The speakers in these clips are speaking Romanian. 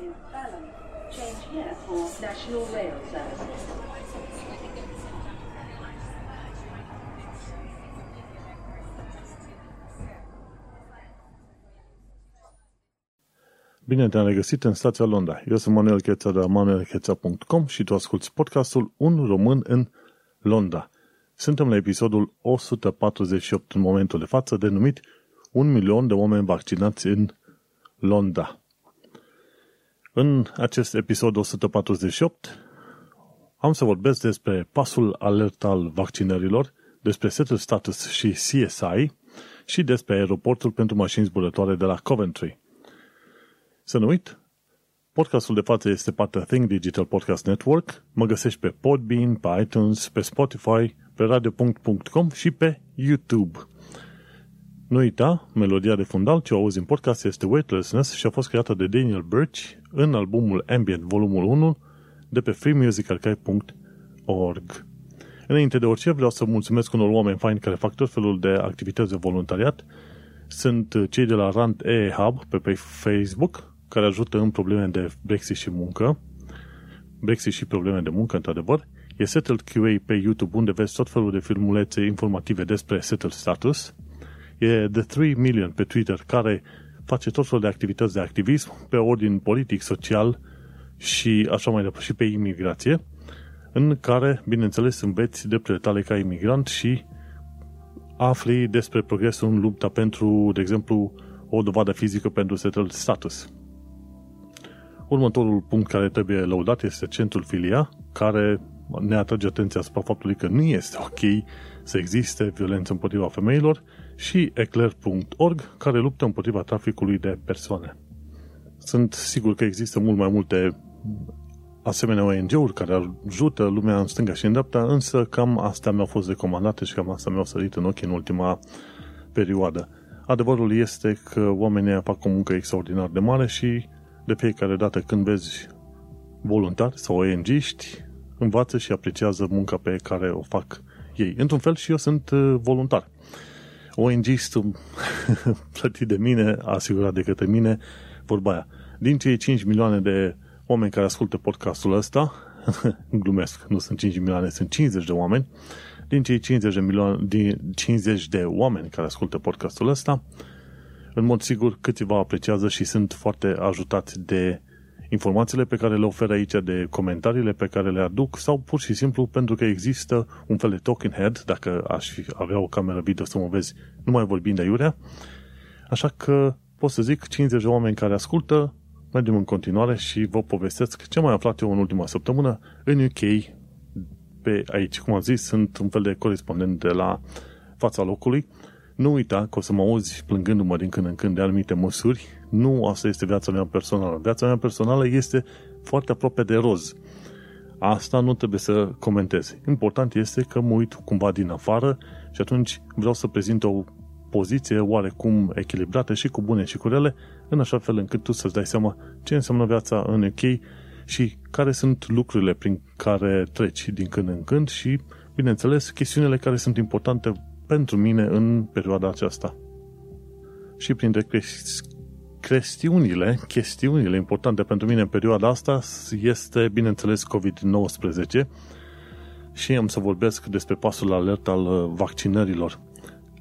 is Balham. Change here for National Rail Service. Bine te-am regăsit în stația Londra. Eu sunt Manuel Cheța de la manuelcheța.com și tu asculti podcastul Un român în Londra. Suntem la episodul 148 în momentul de față, denumit Un milion de oameni vaccinați în Londra. În acest episod 148 am să vorbesc despre pasul alert al vaccinărilor, despre setul status și CSI și despre aeroportul pentru mașini zburătoare de la Coventry. Să nu uit, podcastul de față este partea Think Digital Podcast Network. Mă găsești pe Podbean, pe iTunes, pe Spotify, pe radio.com și pe YouTube. Nu uita, melodia de fundal ce o auzi în podcast este Weightlessness și a fost creată de Daniel Birch în albumul Ambient volumul 1 de pe freemusicarchive.org. Înainte de orice, vreau să mulțumesc unor oameni faini care fac tot felul de activități de voluntariat. Sunt cei de la Rand E Hub pe, pe Facebook, care ajută în probleme de Brexit și muncă. Brexit și probleme de muncă, într-adevăr. E Settled QA pe YouTube, unde vezi tot felul de filmulețe informative despre Settled Status. E The 3 Million pe Twitter, care face tot felul de activități de activism pe ordin politic, social și așa mai departe, și pe imigrație, în care, bineînțeles, înveți drepturile tale ca imigrant și afli despre progresul în lupta pentru, de exemplu, o dovadă fizică pentru settled status. Următorul punct care trebuie lăudat este centrul filia, care ne atrage atenția asupra faptului că nu este ok să existe violență împotriva femeilor și eclair.org, care luptă împotriva traficului de persoane. Sunt sigur că există mult mai multe asemenea ONG-uri care ajută lumea în stânga și în dreapta, însă cam astea mi-au fost recomandate și cam asta mi-au sărit în ochi în ultima perioadă. Adevărul este că oamenii fac o muncă extraordinar de mare și de fiecare dată când vezi voluntari sau ONG-ști, învață și apreciază munca pe care o fac ei. Într-un fel și eu sunt uh, voluntar. ONG-istul plătit de mine, asigurat de către mine, vorba aia. Din cei 5 milioane de oameni care ascultă podcastul ăsta, glumesc, nu sunt 5 milioane, sunt 50 de oameni, din cei 50 de, milioane, din 50 de oameni care ascultă podcastul ăsta, în mod sigur câțiva apreciază și sunt foarte ajutați de informațiile pe care le oferă aici, de comentariile pe care le aduc sau pur și simplu pentru că există un fel de talking head, dacă aș fi, avea o cameră video să mă vezi numai vorbind de iurea. Așa că pot să zic 50 de oameni care ascultă, mergem în continuare și vă povestesc ce mai aflat eu în ultima săptămână în UK, pe aici, cum am zis, sunt un fel de corespondent de la fața locului nu uita că o să mă auzi plângându-mă din când în când de anumite măsuri. Nu asta este viața mea personală. Viața mea personală este foarte aproape de roz. Asta nu trebuie să comentez. Important este că mă uit cumva din afară și atunci vreau să prezint o poziție oarecum echilibrată și cu bune și cu rele, în așa fel încât tu să-ți dai seama ce înseamnă viața în UK și care sunt lucrurile prin care treci din când în când și, bineînțeles, chestiunile care sunt importante pentru mine în perioada aceasta. Și printre chestiunile, chestiunile importante pentru mine în perioada asta este, bineînțeles, COVID-19 și am să vorbesc despre pasul alert al uh, vaccinărilor.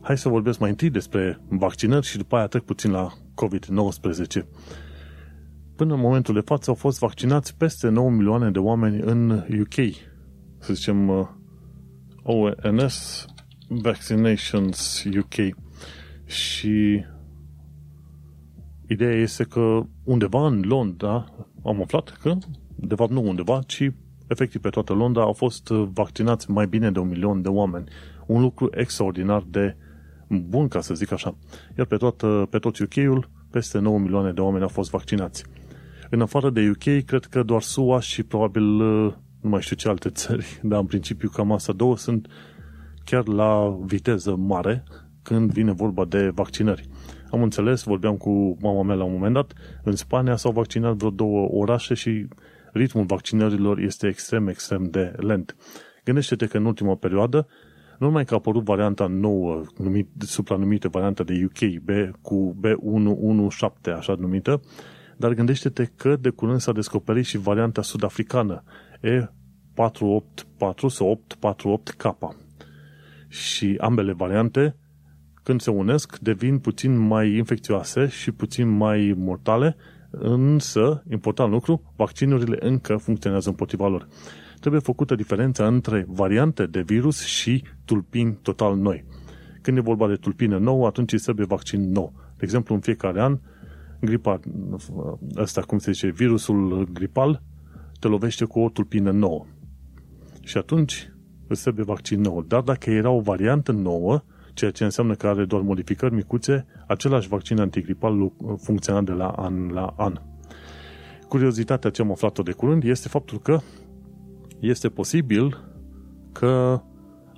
Hai să vorbesc mai întâi despre vaccinări și după aia trec puțin la COVID-19. Până în momentul de față au fost vaccinați peste 9 milioane de oameni în UK. Să zicem, uh, ONS Vaccinations UK și ideea este că undeva în Londra am aflat că, de fapt nu undeva, ci efectiv pe toată Londra au fost vaccinați mai bine de un milion de oameni. Un lucru extraordinar de bun, ca să zic așa. Iar pe, toată, pe tot UK-ul, peste 9 milioane de oameni au fost vaccinați. În afară de UK, cred că doar SUA și probabil nu mai știu ce alte țări, dar în principiu cam asta două sunt chiar la viteză mare când vine vorba de vaccinări. Am înțeles, vorbeam cu mama mea la un moment dat, în Spania s-au vaccinat vreo două orașe și ritmul vaccinărilor este extrem, extrem de lent. Gândește-te că în ultima perioadă, nu numai că a apărut varianta nouă, numit, supranumită varianta de UK, B, cu B117, așa numită, Dar gândește-te că de curând s-a descoperit și varianta sud-africană, E484 sau 848K. Și ambele variante, când se unesc, devin puțin mai infecțioase și puțin mai mortale, însă, important lucru, vaccinurile încă funcționează împotriva lor. Trebuie făcută diferența între variante de virus și tulpini total noi. Când e vorba de tulpină nouă, atunci îi trebuie vaccin nou. De exemplu, în fiecare an, gripa, ăsta, cum se zice, virusul gripal, te lovește cu o tulpină nouă. Și atunci îți trebuie vaccin nou. Dar dacă era o variantă nouă, ceea ce înseamnă că are doar modificări micuțe, același vaccin antigripal funcționa de la an la an. Curiozitatea ce am aflat-o de curând este faptul că este posibil că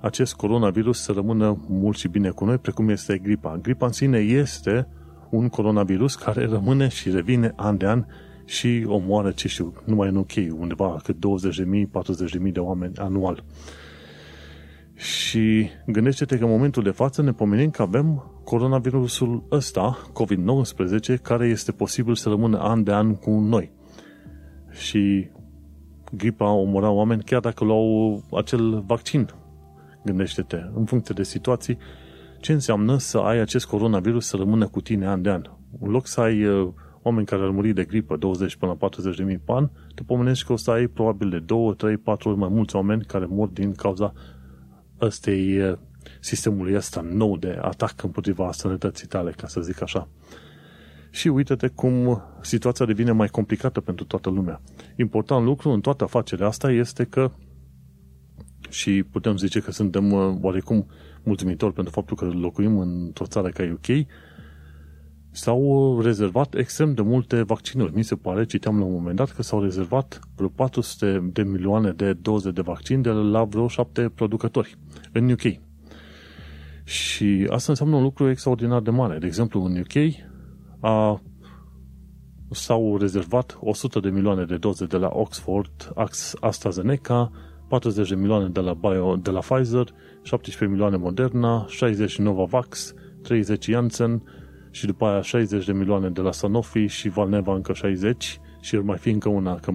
acest coronavirus să rămână mult și bine cu noi, precum este gripa. Gripa în sine este un coronavirus care rămâne și revine an de an și omoară, ce știu, numai în UK, undeva cât 20.000, 40.000 de oameni anual. Și gândește-te că în momentul de față ne pomenim că avem coronavirusul ăsta, COVID-19, care este posibil să rămână an de an cu noi. Și gripa omora oameni chiar dacă luau acel vaccin. Gândește-te, în funcție de situații, ce înseamnă să ai acest coronavirus să rămână cu tine an de an. În loc să ai uh, oameni care ar muri de gripă, 20 până la 40 de mii pe an, te pomenești că o să ai probabil de 2, 3, 4 ori mai mulți oameni care mor din cauza ăstei uh, sistemului ăsta nou de atac împotriva sănătății tale, ca să zic așa. Și uite-te cum situația devine mai complicată pentru toată lumea. Important lucru în toată afacerea asta este că și putem zice că suntem uh, oarecum mulțumitori pentru faptul că locuim într-o țară ca UK, s-au rezervat extrem de multe vaccinuri. Mi se pare, citeam la un moment dat, că s-au rezervat vreo 400 de milioane de doze de vaccin de la vreo șapte producători în UK. Și asta înseamnă un lucru extraordinar de mare. De exemplu, în UK a, s-au rezervat 100 de milioane de doze de la Oxford, AstraZeneca, 40 de milioane de la, Bio, de la Pfizer, 17 milioane Moderna, 60 Novavax, 30 Janssen și după aia 60 de milioane de la Sanofi și Valneva încă 60 și ar mai fi încă una, că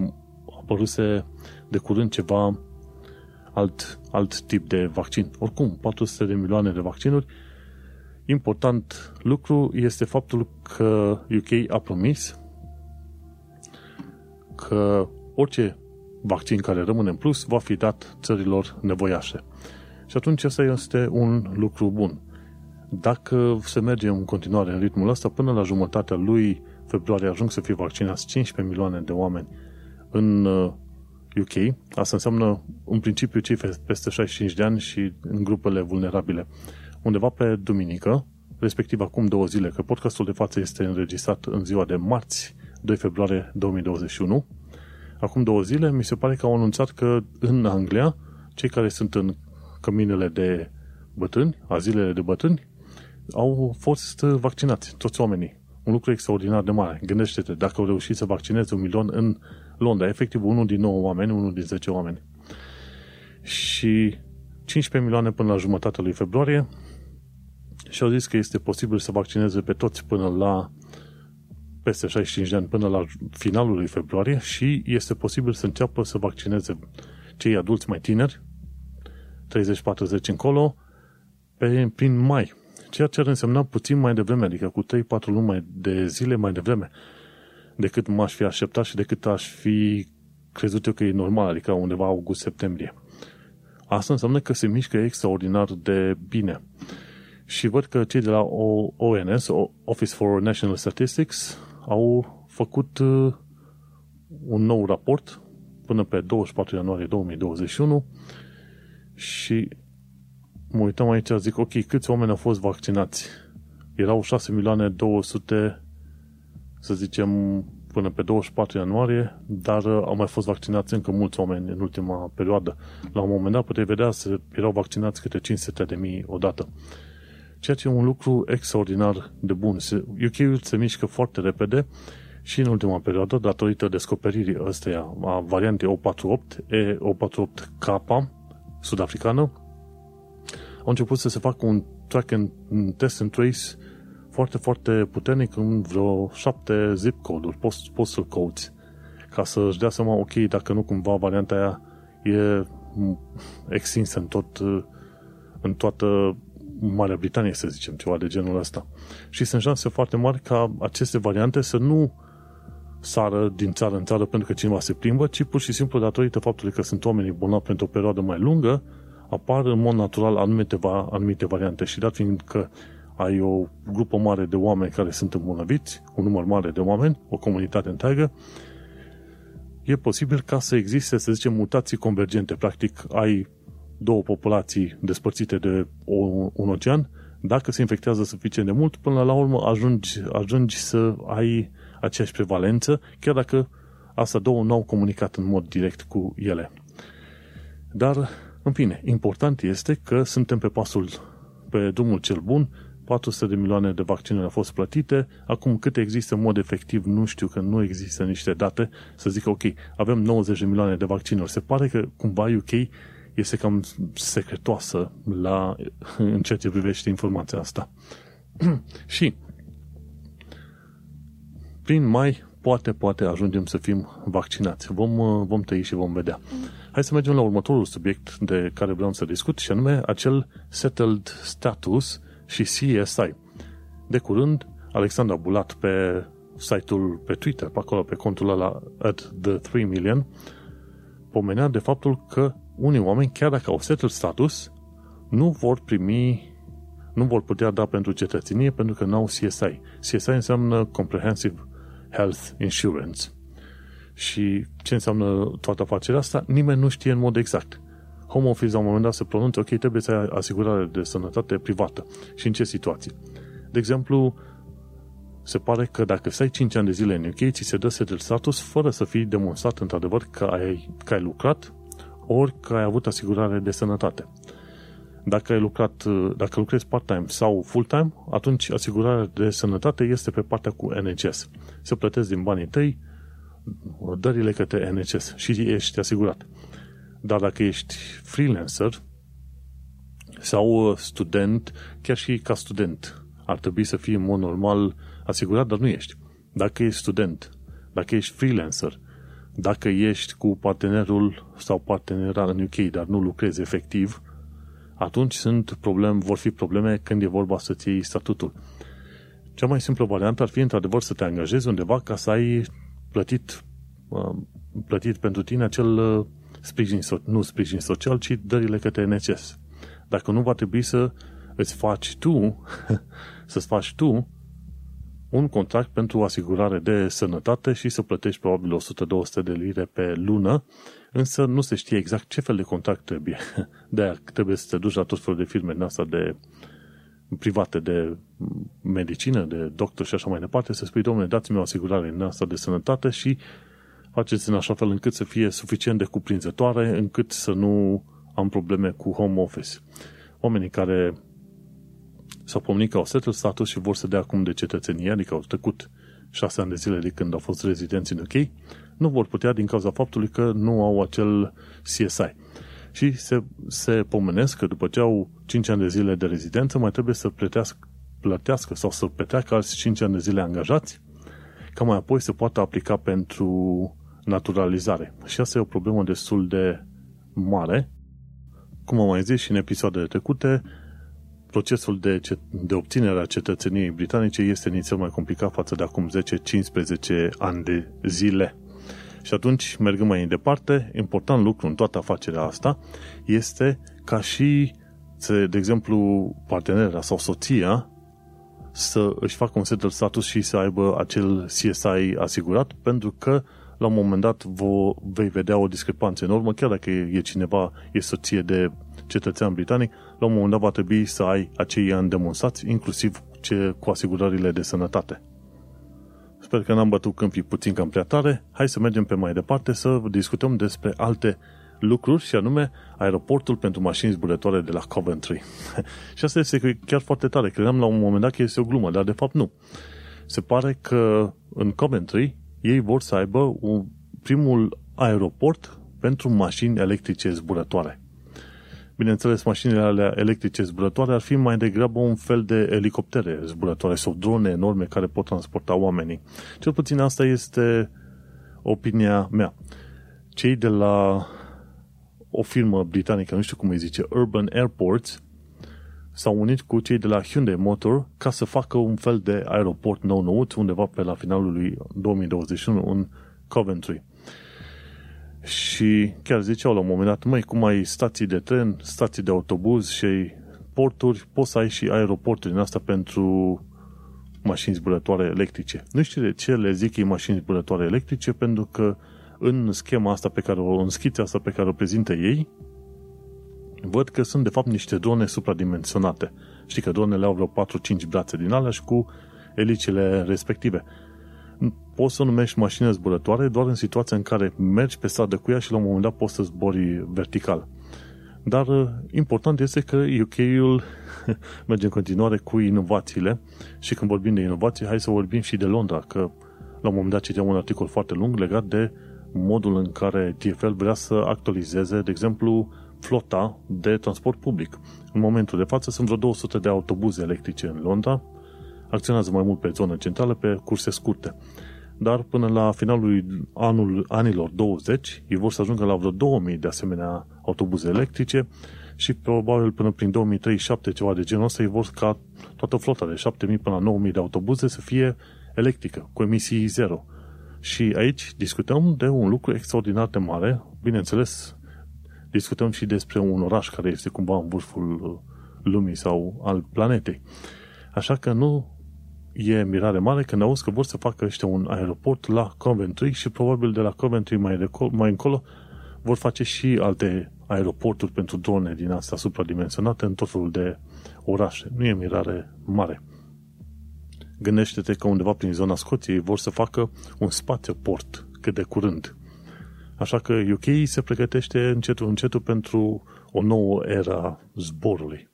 a apăruse de curând ceva alt, alt tip de vaccin. Oricum, 400 de milioane de vaccinuri. Important lucru este faptul că UK a promis că orice vaccin care rămâne în plus va fi dat țărilor nevoiașe. Și atunci asta este un lucru bun. Dacă se merge în continuare în ritmul ăsta, până la jumătatea lui februarie ajung să fie vaccinați 15 milioane de oameni în UK, uh, asta înseamnă în principiu cei peste 65 de ani și în grupele vulnerabile. Undeva pe duminică, respectiv acum două zile, că podcastul de față este înregistrat în ziua de marți, 2 februarie 2021, acum două zile, mi se pare că au anunțat că în Anglia, cei care sunt în căminele de bătrâni, azilele de bătrâni, au fost vaccinați, toți oamenii. Un lucru extraordinar de mare. Gândește-te, dacă au reușit să vaccineze un milion în Londra, efectiv unul din 9 oameni, unul din 10 oameni. Și 15 milioane până la jumătatea lui februarie și au zis că este posibil să vaccineze pe toți până la peste 65 de ani până la finalul lui februarie și este posibil să înceapă să vaccineze cei adulți mai tineri, 30-40 încolo, pe, prin mai. Ceea ce ar însemna puțin mai devreme, adică cu 3-4 luni mai de zile mai devreme decât m-aș fi așteptat și decât aș fi crezut eu că e normal, adică undeva august-septembrie. Asta înseamnă că se mișcă extraordinar de bine. Și văd că cei de la ONS, Office for National Statistics, au făcut uh, un nou raport până pe 24 ianuarie 2021 și mă uitam aici, zic, ok, câți oameni au fost vaccinați? Erau 6 milioane 200, să zicem, până pe 24 ianuarie, dar uh, au mai fost vaccinați încă mulți oameni în ultima perioadă. La un moment dat puteai vedea să erau vaccinați câte 500 de mii odată ceea ce e un lucru extraordinar de bun. UK-ul se mișcă foarte repede și în ultima perioadă, datorită descoperirii ăsteia a variantei O48, E048K, sud-africană, au început să se facă un track and test and trace foarte, foarte puternic în vreo șapte zip code-uri, post, postal codes, ca să-și dea seama, ok, dacă nu cumva varianta aia e extinsă în tot, în toată Marea Britanie, să zicem, ceva de genul ăsta. Și sunt șanse foarte mari ca aceste variante să nu sară din țară în țară pentru că cineva se plimbă, ci pur și simplu datorită faptului că sunt oamenii bolnavi pentru o perioadă mai lungă, apar în mod natural anumite, anumite variante și dat fiind că ai o grupă mare de oameni care sunt îmbolnăviți, un număr mare de oameni, o comunitate întreagă, e posibil ca să existe, să zicem, mutații convergente. Practic, ai două populații despărțite de un ocean, dacă se infectează suficient de mult, până la urmă ajungi, ajungi să ai aceeași prevalență, chiar dacă asta două nu au comunicat în mod direct cu ele. Dar, în fine, important este că suntem pe pasul, pe drumul cel bun, 400 de milioane de vaccinuri au fost plătite, acum cât există în mod efectiv, nu știu că nu există niște date să zică ok, avem 90 de milioane de vaccinuri. Se pare că cumva UK este cam secretoasă la, în ceea ce privește informația asta. și prin mai poate, poate ajungem să fim vaccinați. Vom, vom tăi și vom vedea. Hai să mergem la următorul subiect de care vreau să discut și anume acel settled status și CSI. De curând, Alexandra Bulat pe site-ul pe Twitter, pe acolo, pe contul ăla at the 3 million, pomenea de faptul că unii oameni, chiar dacă au settled status, nu vor primi nu vor putea da pentru cetățenie pentru că nu au CSI. CSI înseamnă Comprehensive Health Insurance. Și ce înseamnă toată afacerea asta? Nimeni nu știe în mod exact. Home Office la un moment dat se pronunță, ok, trebuie să ai asigurare de sănătate privată. Și în ce situații? De exemplu, se pare că dacă stai 5 ani de zile în UK, ți se dă settled status fără să fii demonstrat într-adevăr că ai, că ai lucrat ori că ai avut asigurare de sănătate. Dacă ai lucrat, dacă lucrezi part-time sau full-time, atunci asigurarea de sănătate este pe partea cu NHS. Se plătesc din banii tăi dările către NHS și ești asigurat. Dar dacă ești freelancer sau student, chiar și ca student, ar trebui să fii în mod normal asigurat, dar nu ești. Dacă ești student, dacă ești freelancer, dacă ești cu partenerul sau partenera în UK, dar nu lucrezi efectiv, atunci sunt probleme, vor fi probleme când e vorba să-ți iei statutul. Cea mai simplă variantă ar fi, într-adevăr, să te angajezi undeva ca să ai plătit, uh, plătit pentru tine acel uh, sprijin, nu sprijin social, ci dările către NHS. Dacă nu, va trebui să îți faci tu, să-ți faci tu un contract pentru asigurare de sănătate și să plătești probabil 100-200 de lire pe lună, însă nu se știe exact ce fel de contract trebuie. De-aia trebuie să te duci la tot felul de firme din asta de private de medicină, de doctor și așa mai departe, să spui, domnule, dați-mi o asigurare în asta de sănătate și faceți în așa fel încât să fie suficient de cuprinzătoare, încât să nu am probleme cu home office. Oamenii care s-au pomenit că au settled status și vor să dea acum de cetățenie, adică au trecut șase ani de zile de când au fost rezidenți în UK, nu vor putea din cauza faptului că nu au acel CSI. Și se, se pomenesc că după ce au 5 ani de zile de rezidență, mai trebuie să plătească, plătească sau să petreacă alți 5 ani de zile angajați, ca mai apoi să poată aplica pentru naturalizare. Și asta e o problemă destul de mare. Cum am mai zis și în episoadele trecute, procesul de, de obținere a cetățeniei britanice este inițial mai complicat față de acum 10-15 ani de zile. Și atunci, mergând mai departe, important lucru în toată afacerea asta este ca și, de exemplu, partenera sau soția să își facă un settled status și să aibă acel CSI asigurat, pentru că la un moment dat vo, vei vedea o discrepanță enormă, chiar dacă e cineva, e soție de cetățean britanic, la un moment dat va trebui să ai acei ani demonstrați, inclusiv ce, cu asigurările de sănătate. Sper că n-am bătut câmpii puțin cam prea tare. Hai să mergem pe mai departe să discutăm despre alte lucruri și anume aeroportul pentru mașini zburătoare de la Coventry. și asta este chiar foarte tare. Credeam la un moment dat că este o glumă, dar de fapt nu. Se pare că în Coventry ei vor să aibă un, primul aeroport pentru mașini electrice zburătoare. Bineînțeles, mașinile alea electrice zburătoare ar fi mai degrabă un fel de elicoptere zburătoare sau drone enorme care pot transporta oamenii. Cel puțin asta este opinia mea. Cei de la o firmă britanică, nu știu cum îi zice, Urban Airports, s-au unit cu cei de la Hyundai Motor ca să facă un fel de aeroport nou nouț undeva pe la finalul lui 2021 în Coventry. Și chiar ziceau la un moment dat, măi, cum ai stații de tren, stații de autobuz și porturi, poți să ai și aeroporturi din asta pentru mașini zburătoare electrice. Nu știu de ce le zic ei mașini zburătoare electrice, pentru că în schema asta pe care o, în schița asta pe care o prezintă ei, văd că sunt de fapt niște drone supradimensionate. Știi că dronele au vreo 4-5 brațe din alea și cu elicile respective. Poți să numești mașină zburătoare doar în situația în care mergi pe stradă cu ea și la un moment dat poți să zbori vertical. Dar uh, important este că UK-ul merge în continuare cu inovațiile și când vorbim de inovații, hai să vorbim și de Londra, că la un moment dat citeam un articol foarte lung legat de modul în care TFL vrea să actualizeze, de exemplu, flota de transport public. În momentul de față sunt vreo 200 de autobuze electrice în Londra, acționează mai mult pe zonă centrală, pe curse scurte. Dar până la finalul anul, anilor 20, ei vor să ajungă la vreo 2000 de asemenea autobuze electrice și probabil până prin 2037, ceva de genul ăsta, ei vor ca toată flota de 7000 până la 9000 de autobuze să fie electrică, cu emisii zero. Și aici discutăm de un lucru extraordinar de mare, bineînțeles, discutăm și despre un oraș care este cumva în vârful lumii sau al planetei. Așa că nu e mirare mare când auzi că vor să facă ăștia un aeroport la Coventry și probabil de la Coventry mai, de, mai încolo vor face și alte aeroporturi pentru drone din astea supradimensionate în tot felul de orașe. Nu e mirare mare. Gândește-te că undeva prin zona Scoției vor să facă un spațioport cât de curând. Așa că UK se pregătește încetul încetul pentru o nouă era zborului.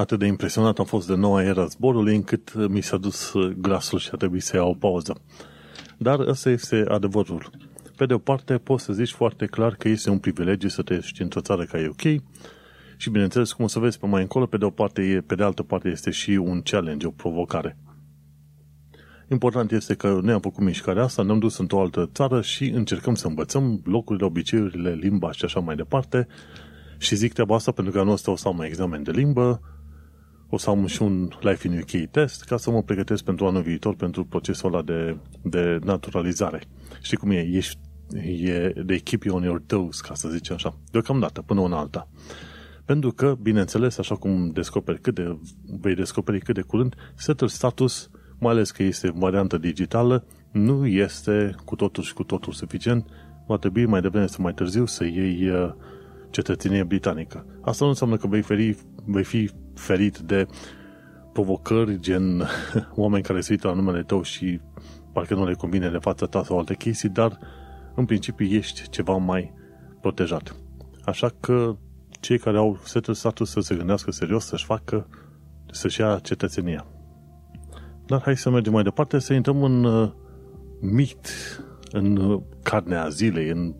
Atât de impresionat am fost de noua era zborului încât mi s-a dus glasul și a trebuit să iau o pauză. Dar ăsta este adevărul. Pe de o parte, poți să zici foarte clar că este un privilegiu să trăiești într-o țară ca UK și, bineînțeles, cum o să vezi pe mai încolo, pe de o parte, pe de altă parte este și un challenge, o provocare. Important este că noi am făcut mișcarea asta, ne-am dus într-o altă țară și încercăm să învățăm locurile, obiceiurile, limba și așa mai departe. Și zic treaba asta pentru că anul ăsta o să am un examen de limbă, o să am și un Life in UK test ca să mă pregătesc pentru anul viitor pentru procesul ăla de, de naturalizare. Știi cum e? Ești, e de keep you on your toes, ca să zicem așa. Deocamdată, până una alta. Pentru că, bineînțeles, așa cum descoperi cât de, vei descoperi cât de curând, setul status mai ales că este variantă digitală, nu este cu totul și cu totul suficient. Va trebui mai devreme sau mai târziu să iei uh, cetățenie britanică. Asta nu înseamnă că vei, feri, vei fi ferit de provocări gen oameni care se uită la numele tău și parcă nu le convine de fața ta sau alte chestii, dar în principiu ești ceva mai protejat. Așa că cei care au setul status să se gândească serios să-și facă, să-și ia cetățenia. Dar hai să mergem mai departe, să intrăm în uh, mit, în uh, carnea zilei, în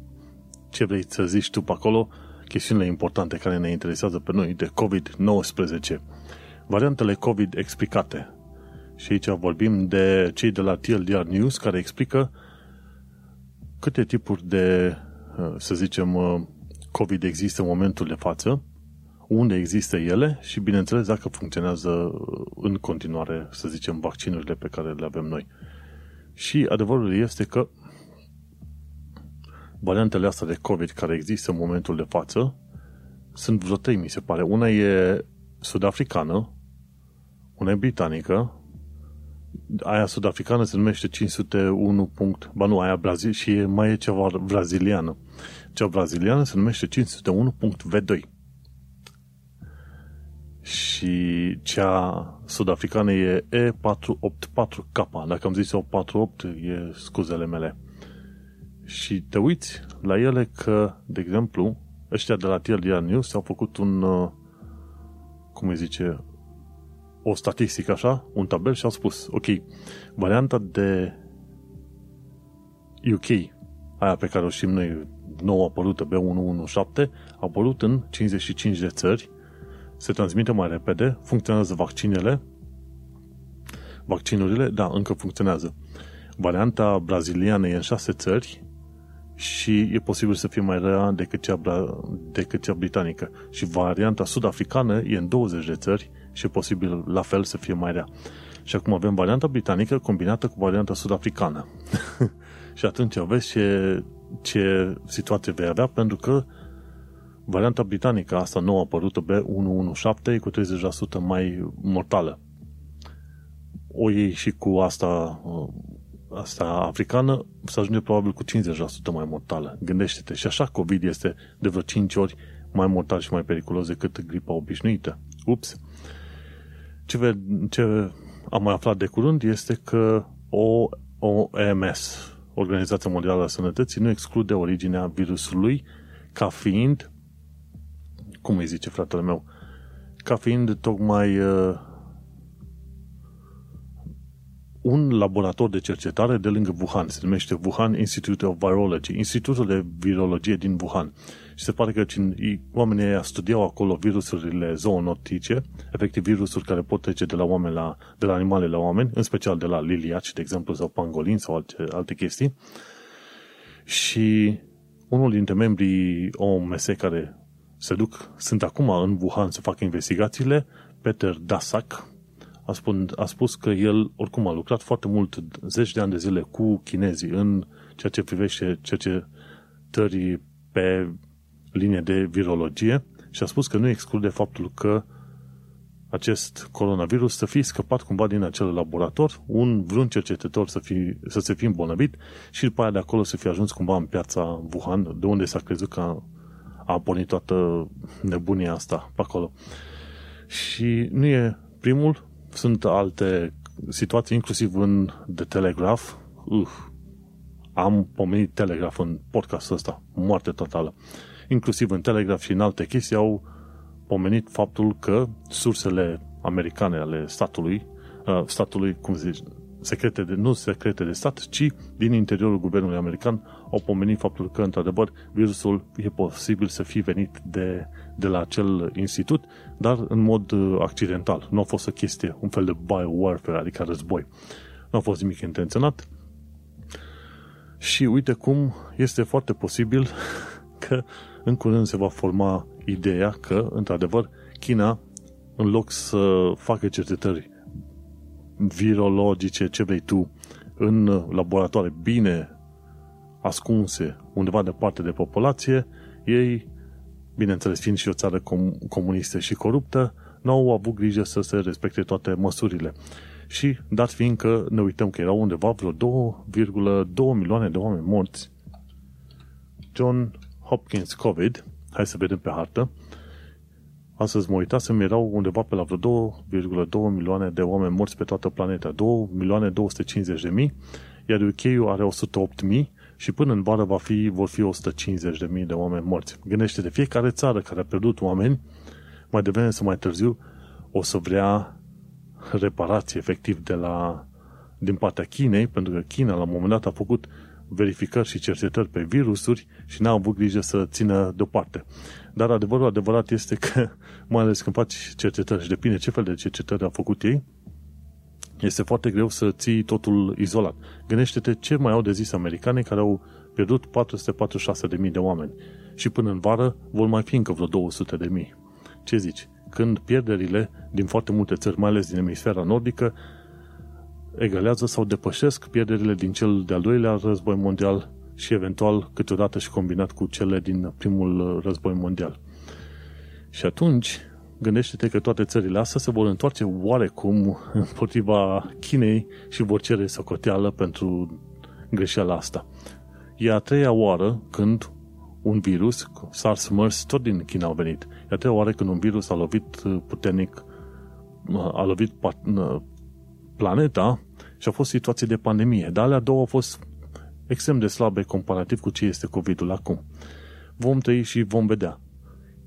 ce vrei să zici tu pe acolo, chestiunile importante care ne interesează pe noi de COVID-19. Variantele COVID explicate. Și aici vorbim de cei de la TLDR News care explică câte tipuri de, uh, să zicem, uh, COVID există în momentul de față, unde există ele și, bineînțeles, dacă funcționează în continuare, să zicem, vaccinurile pe care le avem noi. Și adevărul este că variantele astea de COVID care există în momentul de față sunt vreo trei, mi se pare. Una e sud-africană, una e britanică, aia sud-africană se numește 501. Ba nu, aia Brazil și e, mai e ceva braziliană. Cea braziliană se numește 501.v2 și cea sud-africană e E484K. Dacă am zis 48, e scuzele mele. Și te uiți la ele că, de exemplu, ăștia de la TLDR News au făcut un, uh, cum îi zice, o statistică așa, un tabel și au spus, ok, varianta de UK, aia pe care o știm noi nou apărută B117 a apărut în 55 de țări, se transmite mai repede, funcționează vaccinele, vaccinurile, da, încă funcționează. Varianta braziliană e în 6 țări și e posibil să fie mai rea decât cea, decât cea britanică. Și varianta sud-africană e în 20 de țări și e posibil la fel să fie mai rea. Și acum avem varianta britanică combinată cu varianta sud-africană. și atunci vezi ce, ce situație vei avea, pentru că varianta britanică, asta nouă apărută B117, e cu 30% mai mortală. O iei și cu asta, asta africană, să ajunge probabil cu 50% mai mortală. Gândește-te. Și așa COVID este de vreo 5 ori mai mortal și mai periculos decât gripa obișnuită. Ups! Ce, ve- ce am mai aflat de curând este că OMS, Organizația Mondială a Sănătății, nu exclude originea virusului ca fiind, cum îi zice fratele meu, ca fiind tocmai uh, un laborator de cercetare de lângă Wuhan. Se numește Wuhan Institute of Virology, Institutul de Virologie din Wuhan. Și se pare că oamenii ăia studiau acolo virusurile zoonotice, efectiv virusuri care pot trece de la, oameni la, de la animale la oameni, în special de la liliaci, de exemplu, sau pangolin sau alte, alte chestii. Și unul dintre membrii OMS care se duc, sunt acum în Wuhan să facă investigațiile, Peter Dasak, a, spun, a spus că el oricum a lucrat foarte mult, zeci de ani de zile cu chinezii în ceea ce privește cercetării pe linie de virologie și a spus că nu exclude faptul că acest coronavirus să fie scăpat cumva din acel laborator, un vreun cercetător să, fi, să se fi îmbolnăvit și după aia de acolo să fie ajuns cumva în piața Wuhan, de unde s-a crezut că a pornit toată nebunia asta pe acolo. Și nu e primul, sunt alte situații, inclusiv în The Telegraph. Uh, am pomenit Telegraph în podcastul ăsta, moarte totală. Inclusiv în Telegraph și în alte chestii au pomenit faptul că sursele americane ale statului, uh, statului, cum zice, secrete de, nu secrete de stat, ci din interiorul guvernului american au pomenit faptul că, într-adevăr, virusul e posibil să fie venit de, de la acel institut, dar în mod uh, accidental. Nu a fost o chestie, un fel de biowarfare, adică război. Nu a fost nimic intenționat. Și uite cum este foarte posibil că în curând se va forma ideea că, într-adevăr, China, în loc să facă cercetări virologice, ce vrei tu, în laboratoare bine ascunse undeva departe de populație, ei, bineînțeles, fiind și o țară com- comunistă și coruptă, nu au avut grijă să se respecte toate măsurile. Și, dat fiind că ne uităm că erau undeva vreo 2,2 milioane de oameni morți, John Hopkins COVID, hai să vedem pe hartă, Astăzi mă uitasem, erau undeva pe la vreo 2,2 milioane de oameni morți pe toată planeta. 2 milioane 250 de mii, iar UK are 108 mii și până în vară va fi, vor fi 150 de mii de oameni morți. Gândește de fiecare țară care a pierdut oameni, mai devreme sau mai târziu, o să vrea reparație efectiv de la, din partea Chinei, pentru că China la un moment dat a făcut verificări și cercetări pe virusuri și n-a avut grijă să țină deoparte. Dar adevărul adevărat este că, mai ales când faci cercetări și depinde ce fel de cercetări au făcut ei, este foarte greu să ții totul izolat. Gândește-te ce mai au de zis americanii care au pierdut 446.000 de oameni și până în vară vor mai fi încă vreo 200.000. Ce zici? Când pierderile din foarte multe țări, mai ales din emisfera nordică, egalează sau depășesc pierderile din cel de-al doilea război mondial și eventual câteodată și combinat cu cele din primul război mondial. Și atunci, gândește-te că toate țările astea se vor întoarce oarecum împotriva Chinei și vor cere socoteală pentru greșeala asta. E a treia oară când un virus, SARS-MERS, tot din China a venit. E a treia oară când un virus a lovit puternic, a lovit planeta și a fost situație de pandemie. Dar alea două au fost extrem de slabe comparativ cu ce este COVID-ul acum. Vom trăi și vom vedea.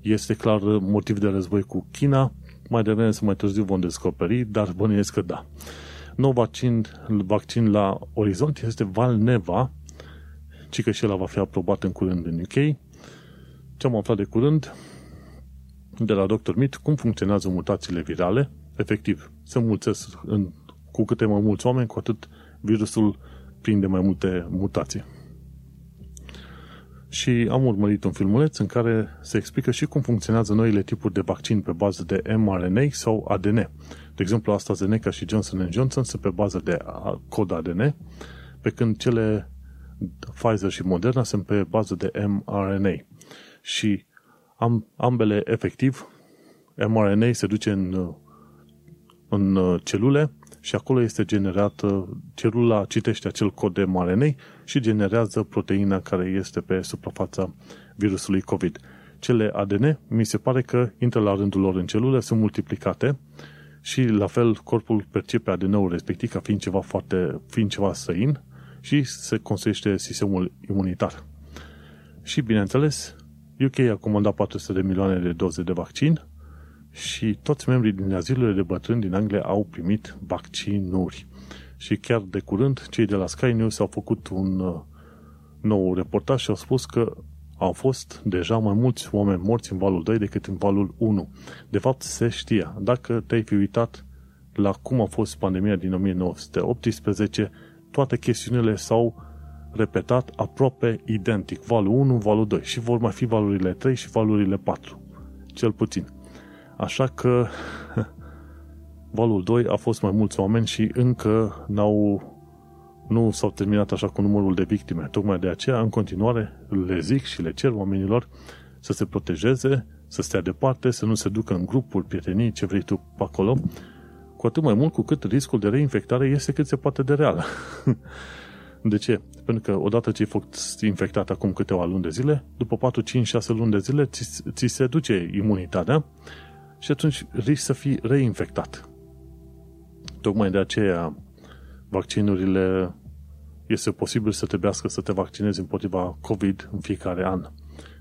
Este clar motiv de război cu China, mai devreme să mai târziu vom descoperi, dar bănuiesc că da. Nou vaccin, vaccin la orizont este Valneva, ci că și el va fi aprobat în curând în UK. Ce am aflat de curând de la Dr. Mit, cum funcționează mutațiile virale. Efectiv, se mulțesc în, cu câte mai mulți oameni, cu atât virusul prinde mai multe mutații. Și am urmărit un filmuleț în care se explică și cum funcționează noile tipuri de vaccin pe bază de mRNA sau ADN. De exemplu, AstraZeneca și Johnson Johnson sunt pe bază de cod ADN, pe când cele Pfizer și Moderna sunt pe bază de mRNA. Și am, ambele, efectiv, mRNA se duce în, în celule și acolo este generată, celula citește acel cod de mRNA și generează proteina care este pe suprafața virusului COVID. Cele ADN, mi se pare că intră la rândul lor în celule, sunt multiplicate și la fel corpul percepe ADN-ul respectiv ca fiind ceva foarte, fiind ceva străin și se construiește sistemul imunitar. Și bineînțeles, UK a comandat 400 de milioane de doze de vaccin și toți membrii din azilurile de bătrâni din Anglia au primit vaccinuri. Și chiar de curând, cei de la Sky News au făcut un uh, nou reportaj și au spus că au fost deja mai mulți oameni morți în valul 2 decât în valul 1. De fapt, se știa. Dacă te-ai fi uitat la cum a fost pandemia din 1918, toate chestiunile s-au repetat aproape identic. Valul 1, valul 2 și vor mai fi valurile 3 și valurile 4. Cel puțin. Așa că valul 2 a fost mai mulți oameni și încă n-au, nu s-au terminat așa cu numărul de victime. Tocmai de aceea, în continuare, le zic și le cer oamenilor să se protejeze, să stea departe, să nu se ducă în grupuri, prietenii, ce vrei tu pe acolo, cu atât mai mult cu cât riscul de reinfectare este cât se poate de real. de ce? Pentru că odată ce ai fost infectat acum câteva luni de zile, după 4, 5, 6 luni de zile, ți, ți se duce imunitatea și atunci risci să fii reinfectat. Tocmai de aceea vaccinurile este posibil să trebuiască să te vaccinezi împotriva COVID în fiecare an.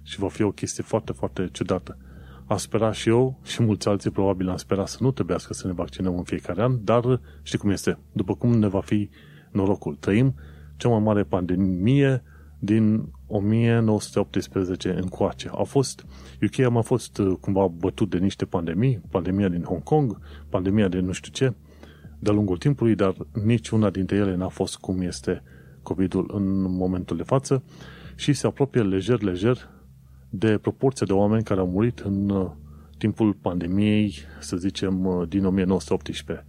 Și va fi o chestie foarte, foarte ciudată. Am sperat și eu și mulți alții probabil am sperat să nu trebuiască să ne vaccinăm în fiecare an, dar știi cum este. După cum ne va fi norocul. Trăim cea mai mare pandemie din 1918 încoace. A fost, UK a mai fost uh, cumva bătut de niște pandemii, pandemia din Hong Kong, pandemia de nu știu ce, de-a lungul timpului, dar nici una dintre ele n-a fost cum este COVID-ul în momentul de față și se apropie lejer, lejer de proporția de oameni care au murit în uh, timpul pandemiei, să zicem, uh, din 1918.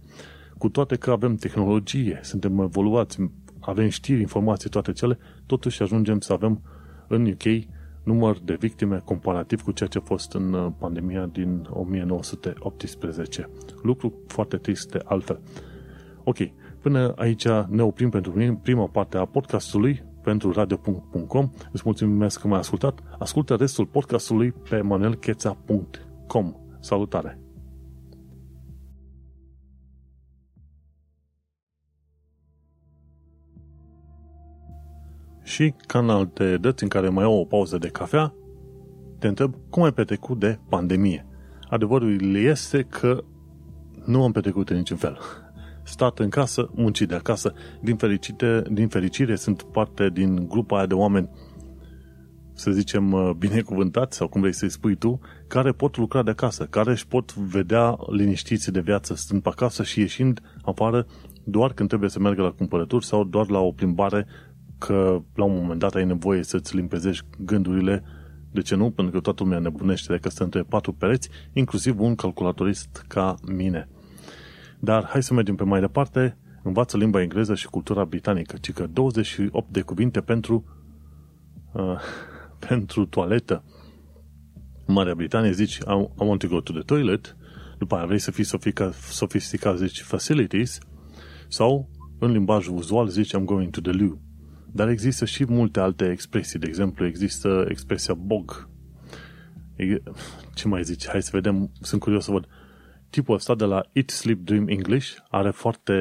Cu toate că avem tehnologie, suntem evoluați, avem știri, informații, toate cele, totuși ajungem să avem în UK număr de victime comparativ cu ceea ce a fost în uh, pandemia din 1918. Lucru foarte trist de altfel. Ok, până aici ne oprim pentru prima parte a podcastului pentru radio.com. Îți mulțumesc că m-ai ascultat. Ascultă restul podcastului pe manelcheța.com. Salutare! Și ca în alte dăți în care mai au o pauză de cafea, te întreb cum ai petrecut de pandemie. Adevărul este că nu am petrecut în niciun fel. Stat în casă, muncit de acasă. Din, fericite, din fericire sunt parte din grupa aia de oameni să zicem, uh, binecuvântați, sau cum vrei să-i spui tu, care pot lucra de acasă, care își pot vedea liniștiți de viață stând pe acasă și ieșind afară doar când trebuie să meargă la cumpărături sau doar la o plimbare că la un moment dat ai nevoie să-ți limpezești gândurile, de ce nu? Pentru că toată lumea nebunește de că stă între patru pereți, inclusiv un calculatorist ca mine. Dar hai să mergem pe mai departe, învață limba engleză și cultura britanică, ci că 28 de cuvinte pentru uh, pentru toaletă. În Marea Britanie zici, I want to go to the toilet, după aia vrei să fii sofisticat, sofisticat zici facilities, sau în limbajul uzual zici I'm going to the loo. Dar există și multe alte expresii. De exemplu, există expresia bog. Ce mai zici? Hai să vedem. Sunt curios să văd. Tipul ăsta de la Eat, Sleep, Dream English are foarte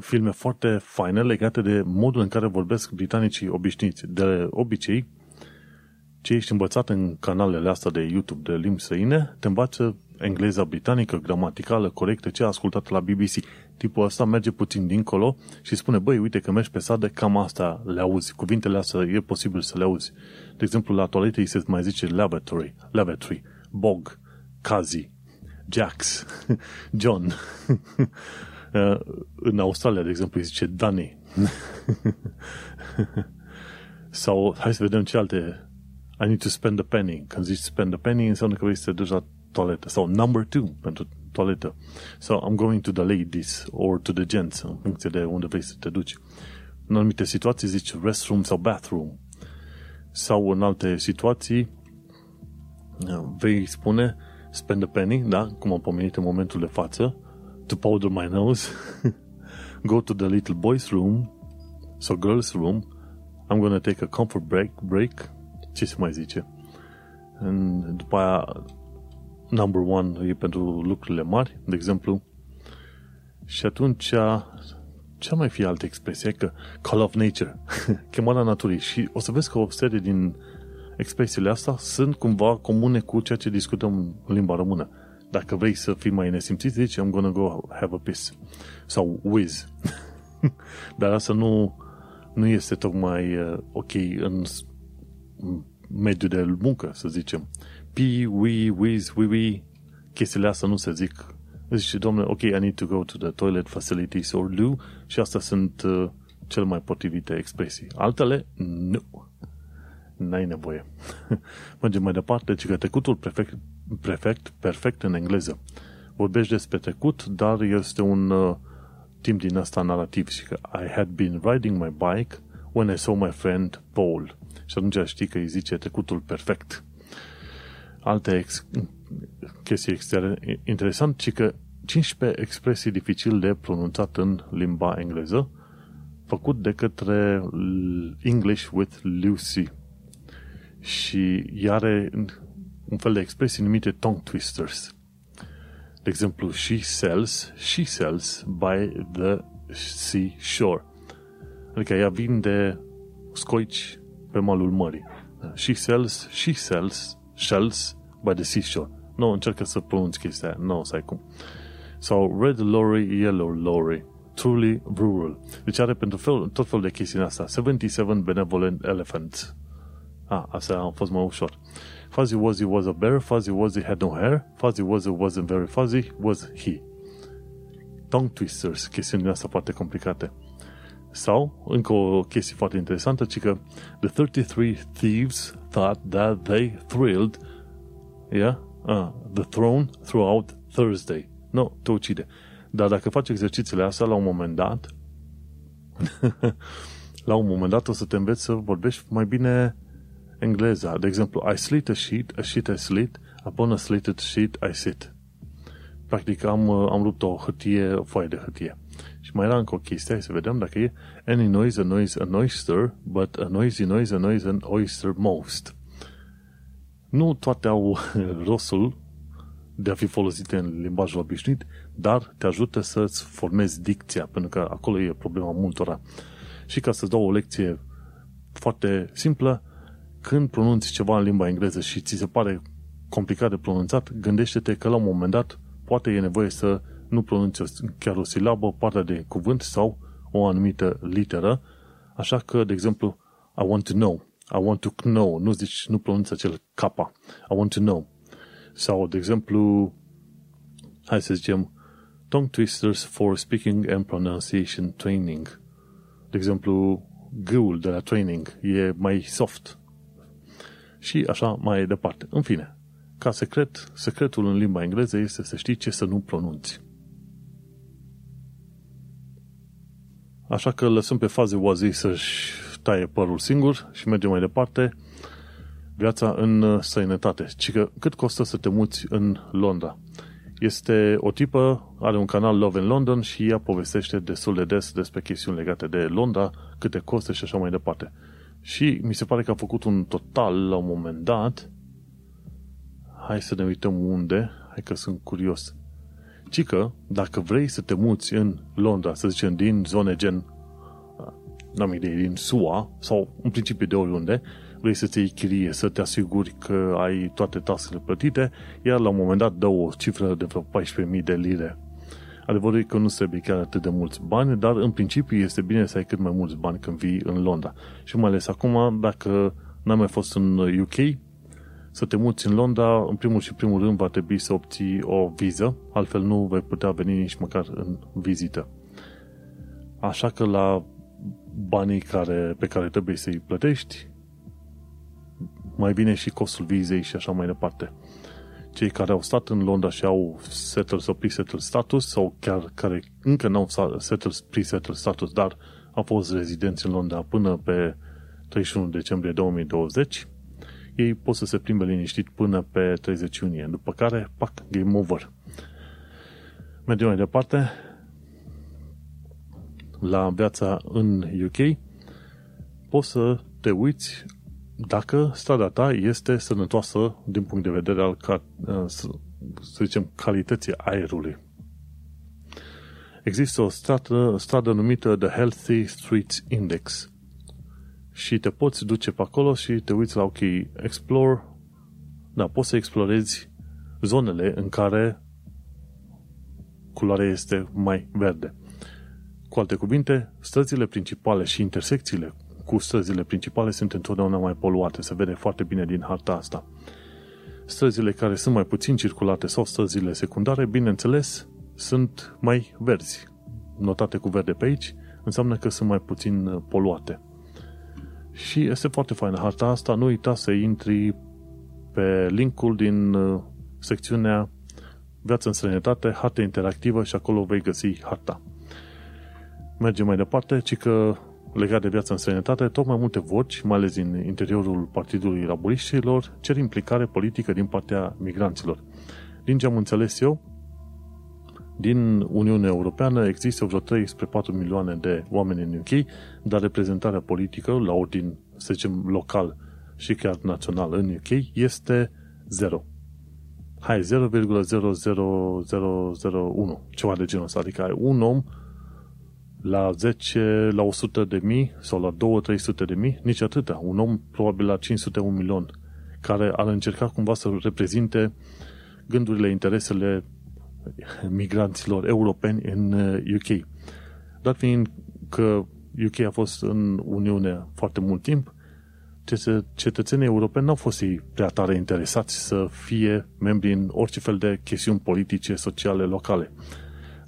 filme foarte faine legate de modul în care vorbesc britanicii obișnuiți. De obicei, ce ești învățat în canalele astea de YouTube de limbi străine, te învață engleza britanică, gramaticală, corectă, ce a ascultat la BBC. Tipul ăsta merge puțin dincolo și spune, băi, uite că mergi pe stradă, cam asta le auzi. Cuvintele astea e posibil să le auzi. De exemplu, la toaletă îi se mai zice lavatory, lavatory, bog, kazi, Jax, John. Uh, în Australia, de exemplu, îi zice Danny. Sau, hai să vedem ce alte I need to spend a penny. Când zici spend a penny, înseamnă că vrei să te duci la toaletă. Sau number two pentru toaletă. So I'm going to the ladies or to the gents, în funcție de unde vrei să te duci. În anumite situații zici restroom sau bathroom. Sau în alte situații vei spune spend a penny, da, cum am pomenit în momentul de față, to powder my nose, go to the little boys room, so girls room, I'm gonna take a comfort break, break, ce se mai zice. And după aia, number one e pentru lucrurile mari, de exemplu, și atunci ce mai fi alte expresii? Că call of nature, chemarea naturii. Și o să vezi că o serie din expresiile astea sunt cumva comune cu ceea ce discutăm în limba română. Dacă vrei să fii mai nesimțit, zici I'm gonna go have a piss. Sau whiz. Dar asta nu, nu este tocmai uh, ok în mediul de muncă, să zicem. Pi, we, whiz, we, we. Chestiile astea nu se zic. Zice, domnule, ok, I need to go to the toilet facilities or do și astea sunt uh, cel mai potrivite expresii. Altele, nu. N-ai nevoie. Mergem mai departe, ci că trecutul perfect, perfect, perfect în engleză. Vorbești despre trecut, dar este un uh, timp din asta narrativ și că I had been riding my bike when I saw my friend Paul. Și atunci știi că îi zice trecutul perfect. Alte ex- chestii externe interesant, ci că 15 expresii dificil de pronunțat în limba engleză, făcut de către English with Lucy. Și are un fel de expresii numite tongue twisters. De exemplu, she sells, she sells by the seashore. Adică ea vinde scoici pe malul mării. She sells, she sells, shells by the seashore. Nu, încercă să pronunți chestia aia. Nu, să ai cum. Sau red lorry, yellow lorry. Truly rural. Deci are pentru fel, tot fel de chestii asta. 77 benevolent elephants. Ah, asta a fost mai ușor. Fuzzy Wuzzy was a bear, Fuzzy Wuzzy had no hair, Fuzzy Wuzzy wasn't very fuzzy, was he. Tongue twisters, chestiunile astea foarte complicate. Sau, încă o chestie foarte interesantă, ci că the 33 thieves thought that they thrilled yeah, uh, the throne throughout Thursday. Nu, no, te ucide. Dar dacă faci exercițiile astea, la un moment dat, la un moment dat o să te înveți să vorbești mai bine engleza. De exemplu, I slit a sheet, a sheet I slit, upon a slitted sheet I sit. Practic am, uh, am rupt o hârtie, o foaie de hârtie. Și mai era încă o chestie, hai să vedem dacă e Any noise, a noise, an oyster, but a noisy noise, a noise, an oyster most. Nu toate au rostul de a fi folosite în limbajul obișnuit, dar te ajută să-ți formezi dicția, pentru că acolo e problema multora. Și ca să-ți dau o lecție foarte simplă, când pronunți ceva în limba engleză și ți se pare complicat de pronunțat, gândește-te că la un moment dat poate e nevoie să nu pronunți chiar o silabă, partea de cuvânt sau o anumită literă, așa că, de exemplu, I want to know, I want to know, nu zici, nu pronunți acel kappa, I want to know. Sau, de exemplu, hai să zicem, tongue twisters for speaking and pronunciation training. De exemplu, g de la training e mai soft. Și așa mai departe. În fine, ca secret, secretul în limba engleză este să știi ce să nu pronunți. Așa că lăsăm pe faze oazii să-și taie părul singur și mergem mai departe. Viața în uh, sănătate. Ci că cât costă să te muți în Londra? Este o tipă, are un canal Love in London și ea povestește destul de des despre chestiuni legate de Londra, câte costă și așa mai departe. Și mi se pare că a făcut un total la un moment dat. Hai să ne uităm unde. Hai că sunt curios. Ci că, dacă vrei să te muți în Londra, să zicem, din zone gen, n-am idee, din SUA, sau în principiu de oriunde, vrei să-ți iei chirie, să te asiguri că ai toate taxele plătite, iar la un moment dat dă o cifră de vreo 14.000 de lire. Adevărul e că nu trebuie chiar atât de mulți bani, dar în principiu este bine să ai cât mai mulți bani când vii în Londra. Și mai ales acum, dacă n-am mai fost în UK, să te muți în Londra, în primul și primul rând va trebui să obții o viză, altfel nu vei putea veni nici măcar în vizită. Așa că la banii care, pe care trebuie să-i plătești, mai bine și costul vizei și așa mai departe. Cei care au stat în Londra și au settled sau pre-settled status sau chiar care încă n-au settled, pre-settled status, dar au fost rezidenți în Londra până pe 31 decembrie 2020, ei pot să se plimbe liniștit până pe 30 iunie, după care, pac, game over. Mergem mai departe la viața în UK, poți să te uiți dacă strada ta este sănătoasă din punct de vedere al, să zicem, calității aerului. Există o stradă, stradă numită The Healthy Streets Index și te poți duce pe acolo și te uiți la, ok, explore, da, poți să explorezi zonele în care culoarea este mai verde. Cu alte cuvinte, străzile principale și intersecțiile cu străzile principale sunt întotdeauna mai poluate. Se vede foarte bine din harta asta. Străzile care sunt mai puțin circulate sau străzile secundare, bineînțeles, sunt mai verzi. Notate cu verde pe aici, înseamnă că sunt mai puțin uh, poluate. Și este foarte faină harta asta. Nu uita să intri pe linkul din uh, secțiunea Viață în străinătate, hartă interactivă și acolo vei găsi harta. Mergem mai departe, ci că legat de viața în străinătate, tot mai multe voci, mai ales din interiorul Partidului Laburiștilor, cer implicare politică din partea migranților. Din ce am înțeles eu, din Uniunea Europeană există vreo 3 spre 4 milioane de oameni în UK, dar reprezentarea politică la ordin, să zicem, local și chiar național în UK este zero. Hai, 0,00001, ceva de genul ăsta, adică ai un om la 10, la 100 de mii sau la 2-300 de mii, nici atâta. Un om probabil la 500 un milion, care ar încerca cumva să reprezinte gândurile, interesele migranților europeni în UK. Uh, Dat fiind că UK a fost în Uniune foarte mult timp, cetățenii europeni n-au fost ei prea tare interesați să fie membri în orice fel de chestiuni politice, sociale, locale.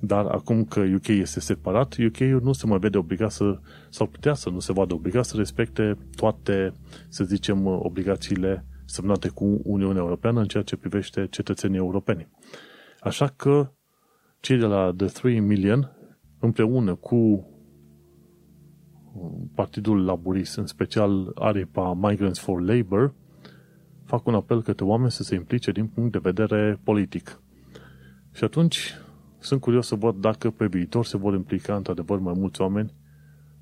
Dar acum că UK este separat, UK nu se mai vede obligat să, sau putea să nu se vadă obligat să respecte toate, să zicem, obligațiile semnate cu Uniunea Europeană în ceea ce privește cetățenii europeni. Așa că cei de la The 3 Million, împreună cu Partidul Laborist, în special aripa Migrants for Labour, fac un apel către oameni să se implice din punct de vedere politic. Și atunci sunt curios să văd dacă pe viitor se vor implica într-adevăr mai mulți oameni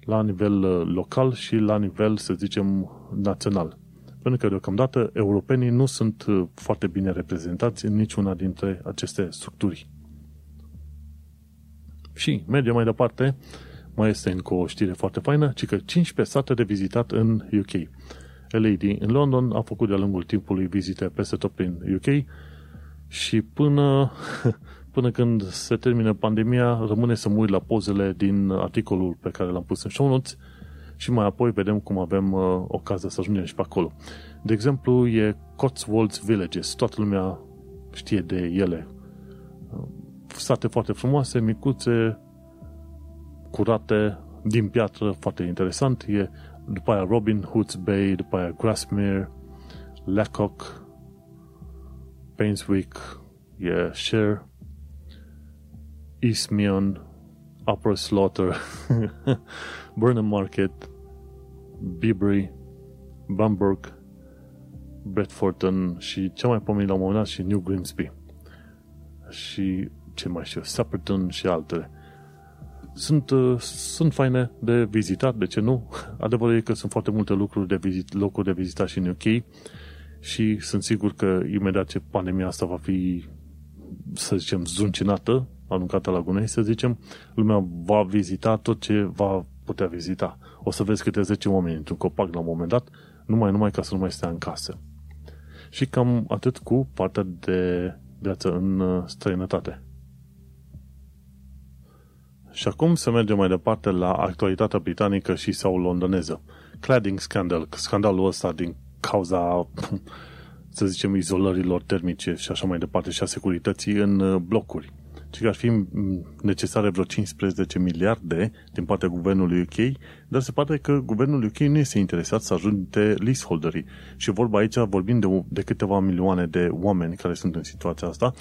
la nivel uh, local și la nivel, să zicem, național. Pentru că, deocamdată, europenii nu sunt uh, foarte bine reprezentați în niciuna dintre aceste structuri. Și mergem mai departe, mai este încă o știre foarte faină, ci că 15 sate de vizitat în UK. LAD în London a făcut de-a lungul timpului vizite peste tot prin UK și până până când se termină pandemia, rămâne să mă uit la pozele din articolul pe care l-am pus în show notes și mai apoi vedem cum avem uh, ocazia să ajungem și pe acolo. De exemplu, e Cotswolds Villages. Toată lumea știe de ele. Uh, sate foarte frumoase, micuțe, curate, din piatră, foarte interesant. E după aia Robin Hood's Bay, după aia Grasmere, Lacock, Painswick, e Share, Ismion, Upper Slaughter, Burnham Market, Bibri, Bamberg, Bedfordton și ce mai pomenit la un moment dat și New Grimsby. Și ce mai știu, Supperton și altele. Sunt, uh, sunt faine de vizitat, de ce nu? Adevărul e că sunt foarte multe lucruri de vizit, locuri de vizitat și în UK și sunt sigur că imediat ce pandemia asta va fi, să zicem, zuncinată, aruncată la gunoi, să zicem, lumea va vizita tot ce va putea vizita. O să vezi câte 10 oameni într-un copac la un moment dat, numai, numai ca să nu mai stea în casă. Și cam atât cu partea de viață în uh, străinătate. Și acum să mergem mai departe la actualitatea britanică și sau londoneză. Cladding scandal, scandalul ăsta din cauza, să zicem, izolărilor termice și așa mai departe și a securității în uh, blocuri. Și că ar fi necesare vreo 15 miliarde din partea guvernului UK, dar se pare că guvernul UK nu este interesat să ajunge leaseholderii. Și vorba aici, vorbim de, de câteva milioane de oameni care sunt în situația asta,